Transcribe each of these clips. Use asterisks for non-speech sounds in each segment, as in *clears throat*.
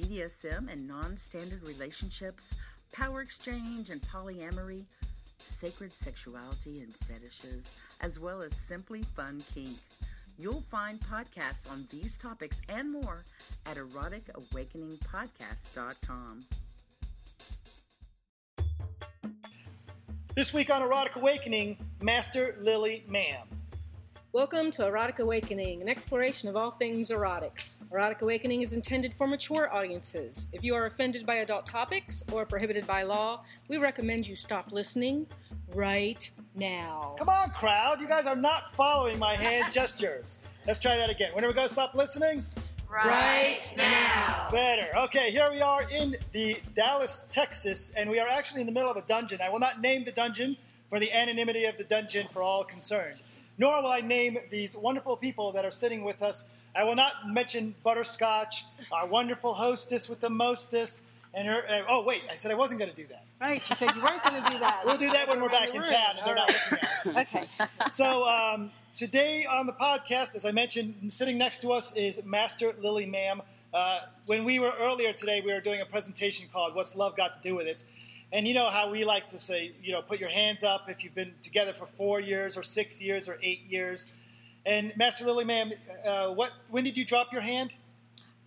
BDSM and non standard relationships, power exchange and polyamory, sacred sexuality and fetishes, as well as simply fun kink. You'll find podcasts on these topics and more at eroticawakeningpodcast.com. This week on Erotic Awakening, Master Lily Ma'am. Welcome to Erotic Awakening, an exploration of all things erotic. Erotic Awakening is intended for mature audiences. If you are offended by adult topics or prohibited by law, we recommend you stop listening right now. Come on, crowd. You guys are not following my hand *laughs* gestures. Let's try that again. When are we going to stop listening? Right now. Better. Okay, here we are in the Dallas, Texas, and we are actually in the middle of a dungeon. I will not name the dungeon for the anonymity of the dungeon for all concerned. Nor will I name these wonderful people that are sitting with us. I will not mention Butterscotch, our wonderful hostess with the mostest, and her. Uh, oh, wait, I said I wasn't going to do that. Right, you said you weren't going to do that. We'll do that when we're back in town and they're not looking at us. Okay. So um, today on the podcast, as I mentioned, sitting next to us is Master Lily Ma'am. Uh, when we were earlier today, we were doing a presentation called "What's Love Got to Do with It," and you know how we like to say, you know, put your hands up if you've been together for four years or six years or eight years. And Master Lily Ma'am, uh, what? When did you drop your hand?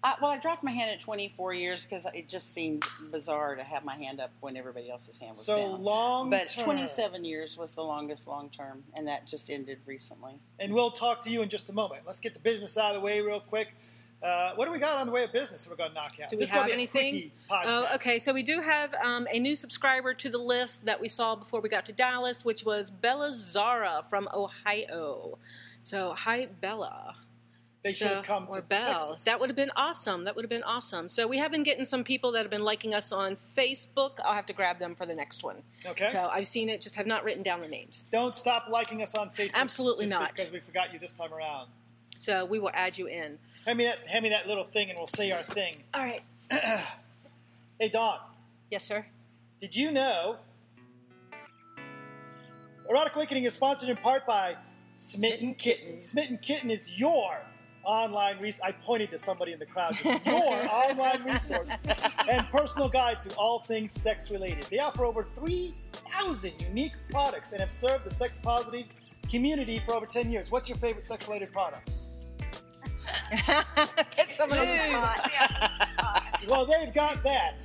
I, well, I dropped my hand at 24 years because it just seemed bizarre to have my hand up when everybody else's hand was So down. long But term. 27 years was the longest long term, and that just ended recently. And we'll talk to you in just a moment. Let's get the business out of the way real quick. Uh, what do we got on the way of business that we're going to knock out? Do we This have anything? Oh, okay. So we do have um, a new subscriber to the list that we saw before we got to Dallas, which was Bella Zara from Ohio. So hi, Bella. They should have come or to Belle. Texas. That would have been awesome. That would have been awesome. So we have been getting some people that have been liking us on Facebook. I'll have to grab them for the next one. Okay. So I've seen it, just have not written down the names. Don't stop liking us on Facebook. Absolutely not. Because we forgot you this time around. So we will add you in. Hand me that, hand me that little thing and we'll say our thing. All right. *clears throat* Hey, Dawn. Yes, sir. did you know Erotic Awakening is sponsored in part by Smitten Smitten Kitten. Kitten. Smitten Kitten is your online resource. I pointed to somebody in the crowd. It's *laughs* your online resource and personal guide to all things sex related. They offer over 3,000 unique products and have served the sex positive community for over 10 years. What's your favorite sex related product? *laughs* Put someone on the spot. Well, they've got that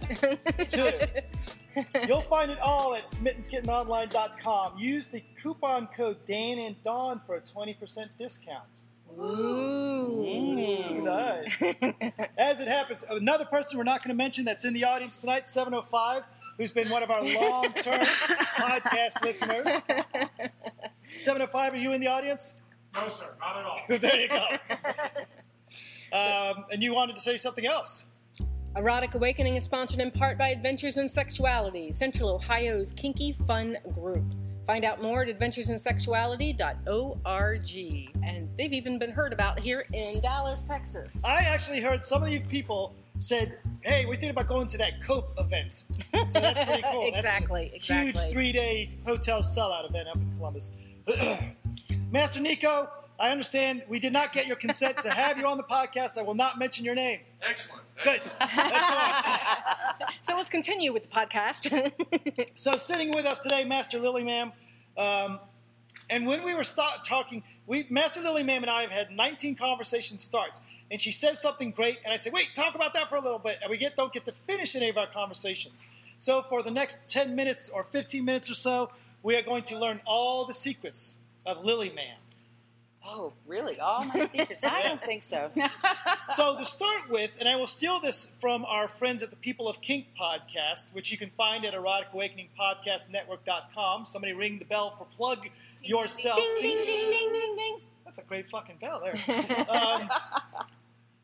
too. *laughs* You'll find it all at smittenkittenonline.com. Use the coupon code Dan and Dawn for a 20% discount. Ooh. Nice. *laughs* As it happens, another person we're not going to mention that's in the audience tonight, 705, who's been one of our long term podcast listeners. 705, are you in the audience? No, sir, not at all. there you go. Um, and you wanted to say something else. Erotic Awakening is sponsored in part by Adventures in Sexuality, Central Ohio's kinky fun group. Find out more at adventuresinsexuality.org. And they've even been heard about here in Dallas, Texas. I actually heard some of you people said, "Hey, we're thinking about going to that Cope event." So that's pretty *laughs* cool. Exactly, a huge three-day hotel sellout event up in Columbus. *clears throat* Master Nico, I understand we did not get your consent to have you on the podcast. I will not mention your name. Excellent. Good. excellent. Let's go on. So let's continue with the podcast. *laughs* So sitting with us today, Master Lily Ma'am, um, and when we were start talking, we Master Lily Ma'am and I have had 19 conversations starts, and she says something great, and I say, wait, talk about that for a little bit, and we get don't get to finish any of our conversations. So for the next 10 minutes or 15 minutes or so, we are going to learn all the secrets of Lily Ma'am. Oh, really? All my secrets? I don't think so. *laughs* So to start with, and I will steal this from our friends at the People of Kink podcast, which you can find at eroticawakeningpodcastnetwork.com. Somebody ring the bell for plug yourself. ding, ding, ding, ding, ding, ding. That's a great fucking bell there. *laughs* um,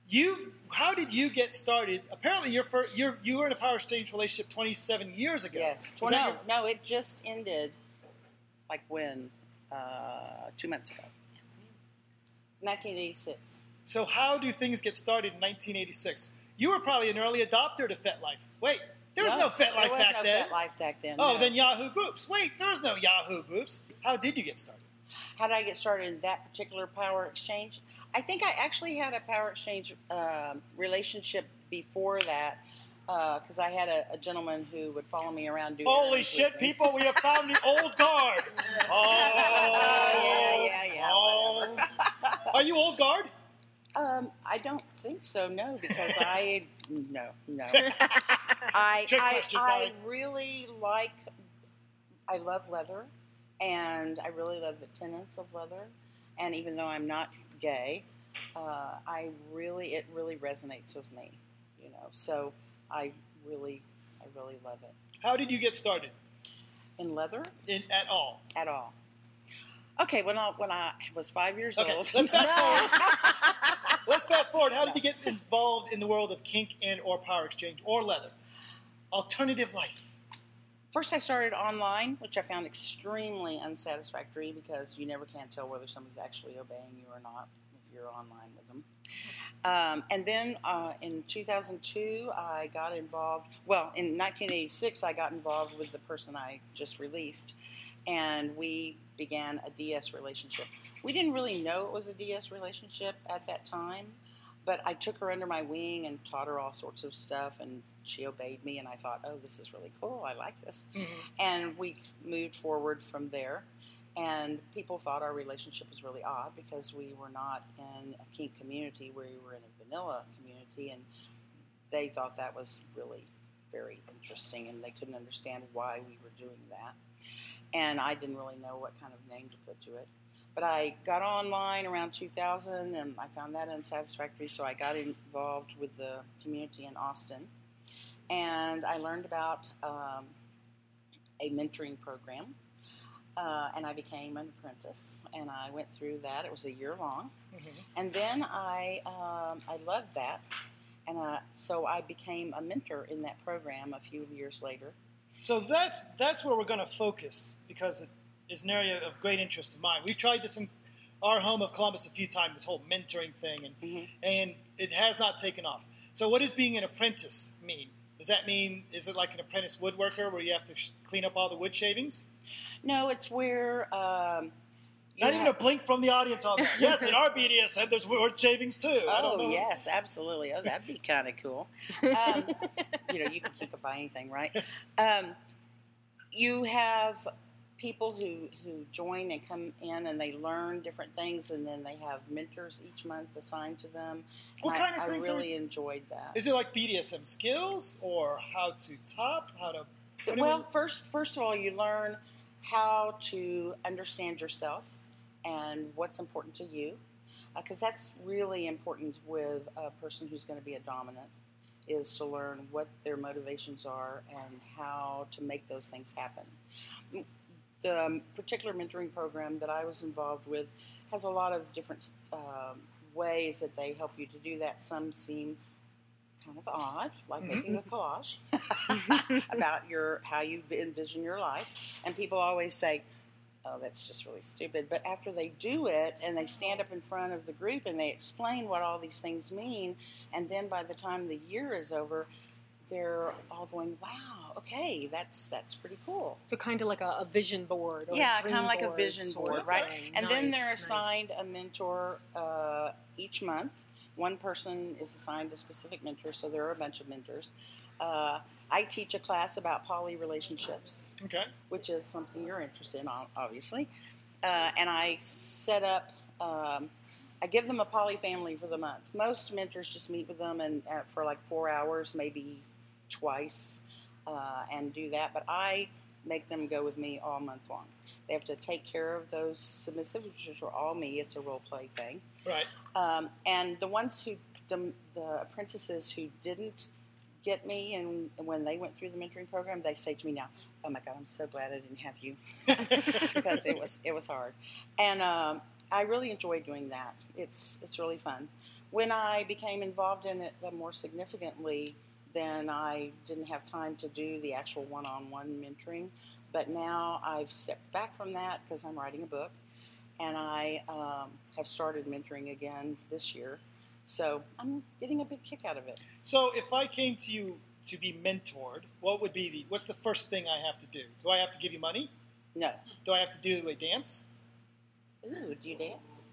you, how did you get started? Apparently, you're, fir- you're you were in a power exchange relationship 27 years ago. yes. Was no, your- no, it just ended. Like when? Uh, two months ago. 1986. so how do things get started in 1986? You were probably an early adopter to FetLife. Wait, there was no, FetLife there was back no then. FetLife back then. Oh, no. then Yahoo Groups. Wait, there was no Yahoo Groups. How did you get started? How did I get started in that particular power exchange? I think I actually had a power exchange um relationship before that because I had a, a gentleman who would follow me around. Holy shit, people! We have found the *laughs* old guard. Oh, yeah, yeah, yeah, oh. Are you old guard? Um, I don't think so. No, because I *laughs* no no. *laughs* I Trick I, question, I sorry. really like. I love leather, and I really love the tenets of leather. And even though I'm not gay, uh, I really it really resonates with me. You know, so I really I really love it How did you get started? in leather In, at all? at all. Okay, when I when I was five years Okay, old. let's fast forward. *laughs* Let's fast forward. How did you get involved in the world of kink and or power exchange or leather? Alternative life. First, I started online, which I found extremely unsatisfactory because you never can tell whether somebody's actually obeying you or not if you're online with them. Um, and then uh, in 2002, I got involved. Well, in 1986, I got involved with the person I just released, and we began a DS relationship. We didn't really know it was a DS relationship at that time, but I took her under my wing and taught her all sorts of stuff, and she obeyed me. And I thought, oh, this is really cool. I like this. Mm-hmm. And we moved forward from there. And people thought our relationship was really odd because we were not in a kink community, we were in a vanilla community, and they thought that was really very interesting, and they couldn't understand why we were doing that. And I didn't really know what kind of name to put to it. But I got online around 2000, and I found that unsatisfactory, so I got involved with the community in Austin, and I learned about um, a mentoring program uh, and I became an apprentice, and I went through that. It was a year long, and then I um, I loved that, and uh, so I became a mentor in that program a few years later. So that's that's where we're going to focus because it is an area of great interest of mine. We've tried this in our home of Columbus a few times, this whole mentoring thing, and Mhm. and it has not taken off. So what does being an apprentice mean? Does that mean is it like an apprentice woodworker where you have to sh- clean up all the wood shavings? No, it's where um, Not even a blink from the audience on that. Yes, in our *laughs* BDSM, there's wood shavings too. Oh yes, absolutely. Oh, that'd be kind of cool. Um, *laughs* you know, you can kick up by anything, right? Um, you have people who who join and come in and they learn different things, and then they have mentors each month assigned to them. And What I, kind of I things are- really enjoyed that. Is it like BDSM skills or how to top, how to? well, we- first, first of all, you learn how to understand yourself and what's important to you, uh, because that's really important with a person who's going to be a dominant. Is to learn what their motivations are and how to make those things happen. The um, particular mentoring program that I was involved with has a lot of different um, ways that they help you to do that. Some seem kind of odd, like making a collage *laughs* about your how you envision your life. And people always say, "Oh, that's just really stupid." But after they do it and they stand up in front of the group and they explain what all these things mean, and then by the time the year is over, they're all going, "Wow, okay, that's that's pretty cool." So kind of like a, a vision board. Or yeah, kind kind of like a vision board, right? And then they're Nice, assigned a mentor uh, each month. One person is assigned a specific mentor, so there are a bunch of mentors. Uh, I teach a class about poly relationships, Okay. which is something you're interested in, obviously. Uh, and I set up, um, I give them a poly family for the month. Most mentors just meet with them and uh, for like four hours, maybe twice, uh, and do that. But I make them go with me all month long. They have to take care of those submissives, which are all me. It's a role play thing. Right. Um, and the ones who, the, the apprentices who didn't get me, and when they went through the mentoring program, they say to me now, "Oh my God, I'm so glad I didn't have you," *laughs* because it was it was hard, and um, I really enjoy doing that. It's it's really fun. When I became involved in it more significantly, then I didn't have time to do the actual one-on-one mentoring. But now I've stepped back from that because I'm writing a book, and I um, have started mentoring again this year. So I'm getting a big kick out of it. So if I came to you to be mentored, what would be the what's the first thing I have to do? Do I have to give you money? No, Do I have to do a dance? Ooh, do you dance?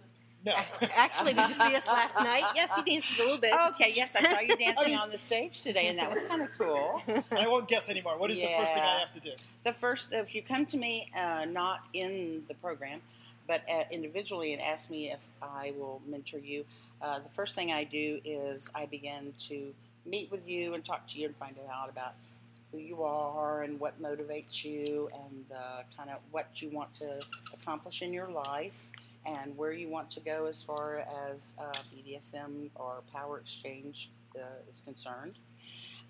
No. *laughs* Actually, did you see us last night? Yes, he dances a little bit. Okay, yes, I saw you *laughs* dancing on the stage today, and that was kind of cool. *laughs* I won't guess anymore. What is the first thing I have to do? The first, if you come to me, uh, not in the program, but uh, individually, and ask me if I will mentor you, uh, the first thing I do is I begin to meet with you and talk to you and find out about who you are and what motivates you and uh, kind of what you want to accomplish in your life and where you want to go as far as uh, BDSM or power exchange uh, is concerned.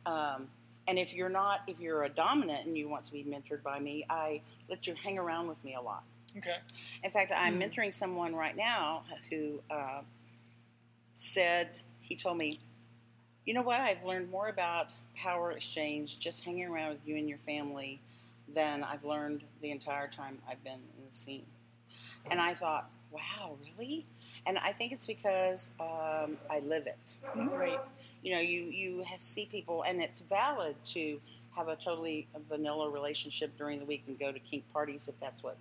Um, and if you're not, if you're a dominant and you want to be mentored by me, I let you hang around with me a lot. Okay. In fact, I'm Hmm. mentoring someone right now who uh, said, he told me, you know what, I've learned more about power exchange just hanging around with you and your family than I've learned the entire time I've been in the scene. And I thought, wow, really? And I think it's because um, I live it. Right. You know, you, you see people, and it's valid to have a totally vanilla relationship during the week and go to kink parties if that's what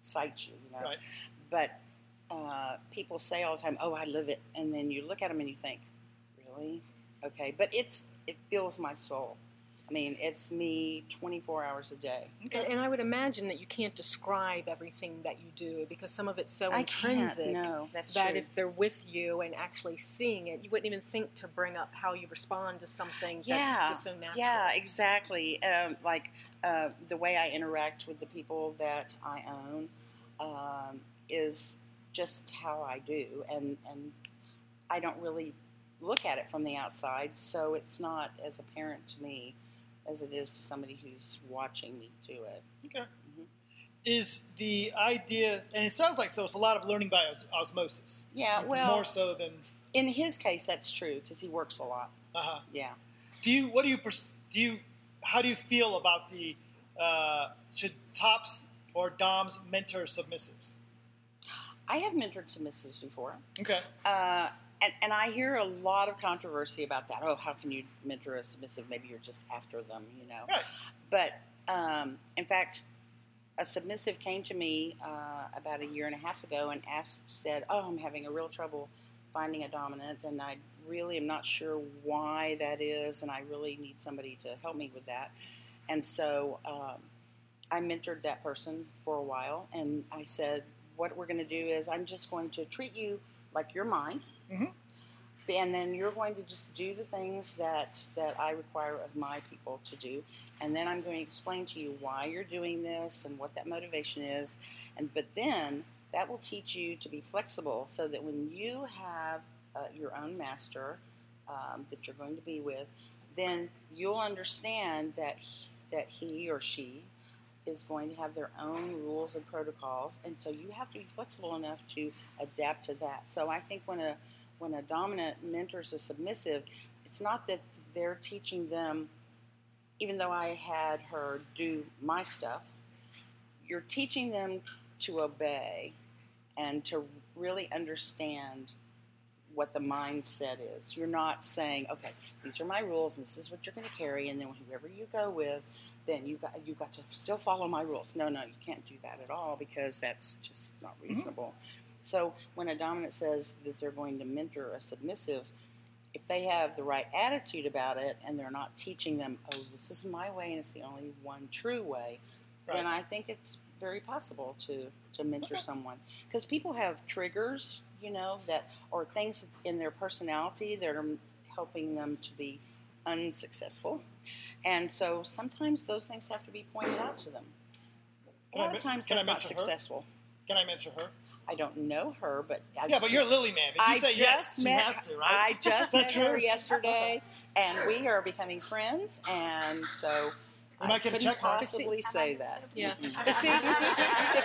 excites you, you know. Right. But uh, people say all the time, "Oh, I live it," and then you look at them and you think, "Really? Okay." But it's it fills my soul. I mean, it's me 24 hours a day. And, and I would imagine that you can't describe everything that you do because some of it's so I can't. intrinsic No, that's that true. if they're with you and actually seeing it, you wouldn't even think to bring up how you respond to something yeah, that's just so natural. yeah, exactly. Um, like uh, the way I interact with the people that I own um, is just how I do, and and I don't really look at it from the outside, so it's not as apparent to me as it is to somebody who's watching me do it. Okay. Mhm. Is the idea, and it sounds like so, it's a lot of learning by os- osmosis. Yeah, Like, well, more so than. in his case, that's true because he works a lot. Uh-huh. Yeah. Do you? What do you? pers- Do you? How do you feel about the? Uh, should tops or doms mentor submissives? I have mentored submissives before. Okay. Uh, and, and I hear a lot of controversy about that. Oh, how can you mentor a submissive? Maybe you're just after them, you know. Right. But um, in fact, a submissive came to me uh, about a year and a half ago and asked, said, "Oh, I'm having a real trouble finding a dominant, and I really am not sure why that is, and I really need somebody to help me with that." And so um, I mentored that person for a while, and I said, "What we're going to do is I'm just going to treat you like you're mine." Mhm. And then you're going to just do the things that, that I require of my people to do, and then I'm going to explain to you why you're doing this and what that motivation is, and but then that will teach you to be flexible, so that when you have uh, your own master um, that you're going to be with, then you'll understand that he, that he or she is going to have their own rules and protocols, and so you have to be flexible enough to adapt to that. So I think when a when a dominant mentors a submissive, it's not that they're teaching them. Even though I had her do my stuff, you're teaching them to obey and to really understand what the mindset is. You're not saying, okay, these are my rules and this is what you're going to carry, and then whoever you go with, then you got you got to still follow my rules. No, no, you can't do that at all because that's just not mm-hmm. reasonable. So when a dominant says that they're going to mentor a submissive, if they have the right attitude about it and they're not teaching them, oh, this is my way and it's the only one true way, then I think it's very possible to to mentor Okay. someone because people have triggers, you know, that or things in their personality that are helping them to be unsuccessful, and so sometimes those things have to be pointed out to them. A Can lot men- of times that's not mentor her? successful. Can I mentor her? I don't know her, but I Yeah, but you're Lily Ma'am. If you I say just yes, she met. has to, right? I *laughs* just Is that met her yesterday, *laughs* and we are becoming friends. And so We I might get a couldn't check mark. possibly say that. Yeah. But see, if,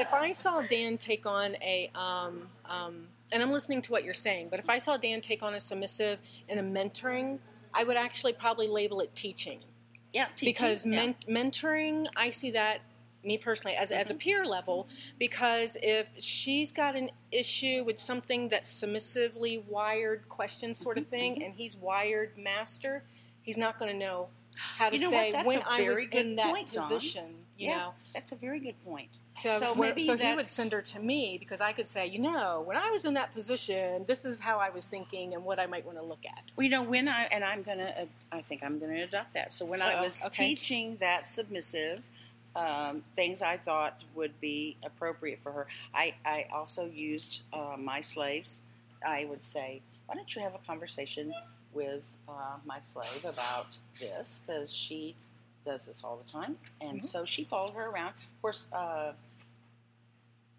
if I saw Dan take on a, um, um, and I'm listening to what you're saying, but if I saw Dan take on a submissive and a mentoring, I would actually probably label it teaching. yeah, teaching, because yeah. mentoring i see that me personally as, as a peer level because if she's got an issue with something that's submissively wired question sort of thing and he's wired master he's not going to know how to You know say when i was good in that point, position you yeah, know that's a very good point. So, So maybe so he would send her to me because I could say, you know, when I was in that position, this is how I was thinking and what I might want to look at. Well, you know, when I and I'm gonna, uh, I think I'm gonna adopt that. So when I Uh-oh, was okay. teaching that submissive um, things, I thought would be appropriate for her. I I also used uh, my slaves. I would say, why don't you have a conversation with uh, my slave about this because she does this all the time, and Mhm. so she followed her around. Of course. Uh,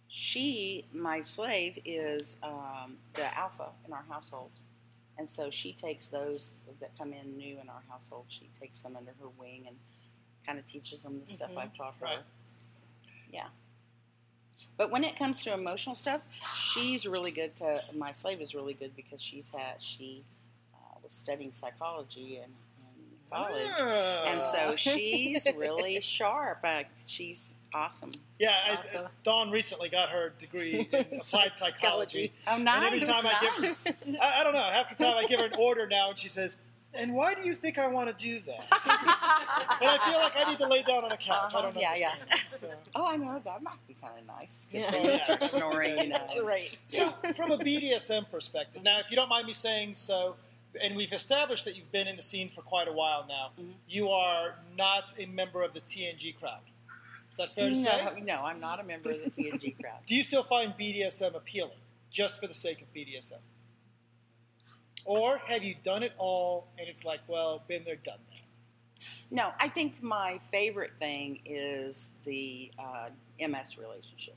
she, my slave, is um, the alpha in our household. And so she takes those that come in new in our household, she takes them under her wing and kind of teaches them the stuff Mhm. I've taught her. Right. Yeah. But when it comes to emotional stuff, she's really good. 'cause- my slave is really good because she's had, she uh, was studying psychology in, in college. And Ah. so *laughs* she's really sharp. Uh, she's awesome. yeah, I- Awesome. Dawn recently got her degree in *laughs* applied psychology. Oh, nice. And every time I give nice. I, I don't know. Half the time I give her an order now, and she says, "And why do you think I want to do that?" *laughs* and I feel like I need to lay down on a couch. I Uh-huh. don't know. Yeah, yeah. *laughs* Oh, I know that might be kind of nice. Get Yeah. start snoring, you know. *laughs* right. So, from a BDSM perspective, now, if you don't mind me saying so, and we've established that you've been in the scene for quite a while now, Mhm. you are not a member of the TNG crowd. Is that fair to say? No, no, I'm not a member of the TNG crowd. Do you still find BDSM appealing, just for the sake of BDSM? Or have you done it all and it's like, well, been there, done that? No, I think my favorite thing is the uh, MS relationship.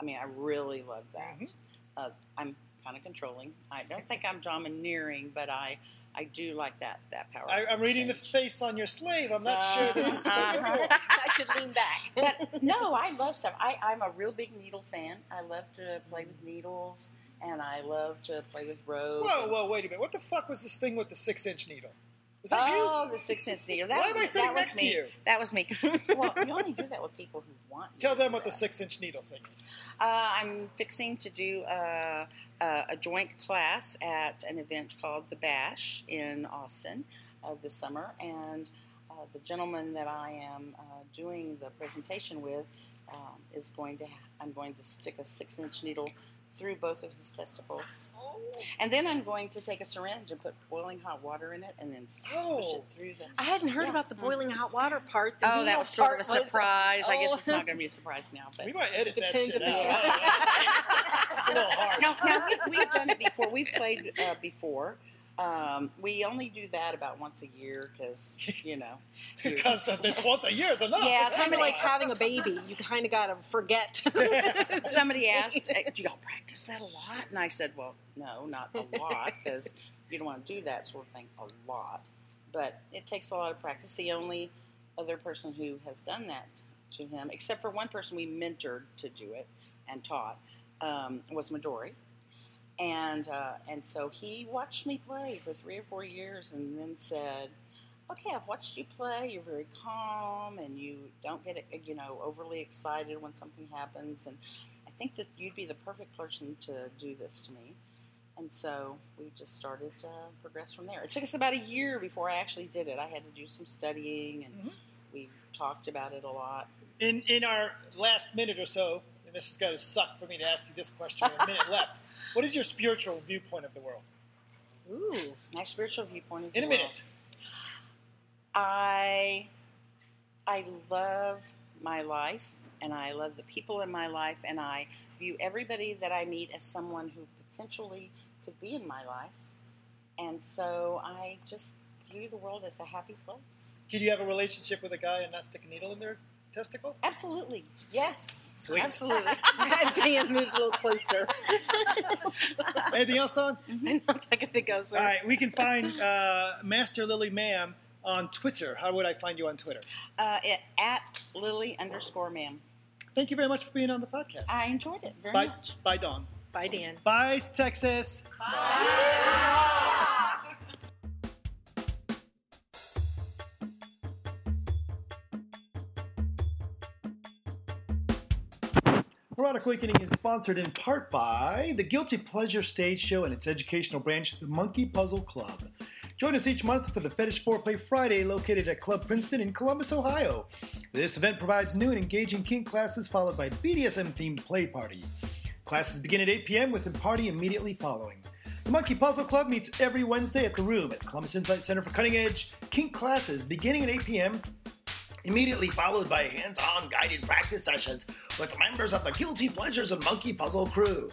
I mean, I really love that. Mhm. Uh, I'm kind of controlling. I don't think I'm domineering, but I, I do like that that power. I, I'm reading the face on your slave. I'm not sure this is. Uh-huh. *laughs* I should lean back. *laughs* but no, I love stuff. I, I'm a real big needle fan. I love to play with needles, and I love to play with rope. Whoa, whoa, wait a minute. What the fuck was this thing with the six inch needle? Was that oh, you? the six inch needle. That Why was am I sitting that was next to me. you? That was me. *laughs* well, you only do that with people who want. You Tell them what the six inch needle thing is. Uh, I'm fixing to do uh, uh, a joint class at an event called the Bash in Austin uh, this summer, and uh, the gentleman that I am uh, doing the presentation with um, is going to. I'm going to stick a six-inch needle through both of his testicles, and then I'm going to take a syringe and put boiling hot water in it, and then swish Oh. it through the. I hadn't heard Yeah. about the boiling hot water part. The Oh, that was sort of a part was- surprise. I guess Oh. it's not going to be a surprise now, but We might edit that Depends shit if out. it's *laughs* a little harsh. no, no, we, we've done it before. We've played uh, before. Um, we only do that about once a year because you know. *laughs* Because it's once a year is enough. Yeah, It's kind of Somebody- like having a *laughs* baby. You kind of got to forget. *laughs* somebody asked, "Hey, "Do y'all practice that a lot?" And I said, "Well, no, not a lot because you don't want to do that sort of thing a lot. But it takes a lot of practice. The only other person who has done that to him, except for one person we mentored to do it and taught, um, was Midori." And uh, and so he watched me play for three or four years, and then said, "Okay, I've watched you play. You're very calm, and you don't get you know overly excited when something happens. And I think that you'd be the perfect person to do this to me." And so we just started to progress from there. It took us about a year before I actually did it. I had to do some studying, and Mhm. we talked about it a lot. In in our last minute or so, and this is going to suck for me to ask you this question with a minute *laughs* left. What is your spiritual viewpoint of the world? Ooh. My spiritual viewpoint of In a world. minute. I I love my life and I love the people in my life and I view everybody that I meet as someone who potentially could be in my life. And so I just view the world as a happy place. Could you have a relationship with a guy and not stick a needle in their testicle? Absolutely. Yes. Sweet. Absolutely. *laughs* As Dan moves a little closer. *laughs* Anything else, Dawn? *laughs* Not I can think of. Sir. All right, we can find uh, Master Lily Ma'am on Twitter. How would I find you on Twitter? uh, at, at Lily underscore ma'am. Thank you very much for being on the podcast. I enjoyed it very Bye, much. bye, Dawn. Bye, Dan. Bye, Texas. Erotic Awakening is sponsored in part by the Guilty Pleasure Stage Show and its educational branch, the Monkey Puzzle Club. Join us each month for the Fetish Foreplay Friday located at Club Princeton in Columbus, Ohio. This event provides new and engaging kink classes followed by BDSM themed play party. Classes begin at 8 p.m. with a party immediately following. The Monkey Puzzle Club meets every Wednesday at the Room at Columbus Insight Center for Cutting Edge Kink classes beginning at 8 p.m immediately followed by hands-on guided practice sessions with members of the Guilty Pleasures and Monkey Puzzle crew.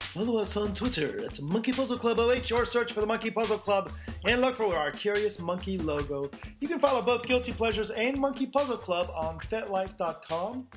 Follow us on Twitter at Monkey Puzzle Club OH or search for the Monkey Puzzle Club and look for our Curious Monkey logo. You can follow both Guilty Pleasures and Monkey Puzzle Club on FetLife.com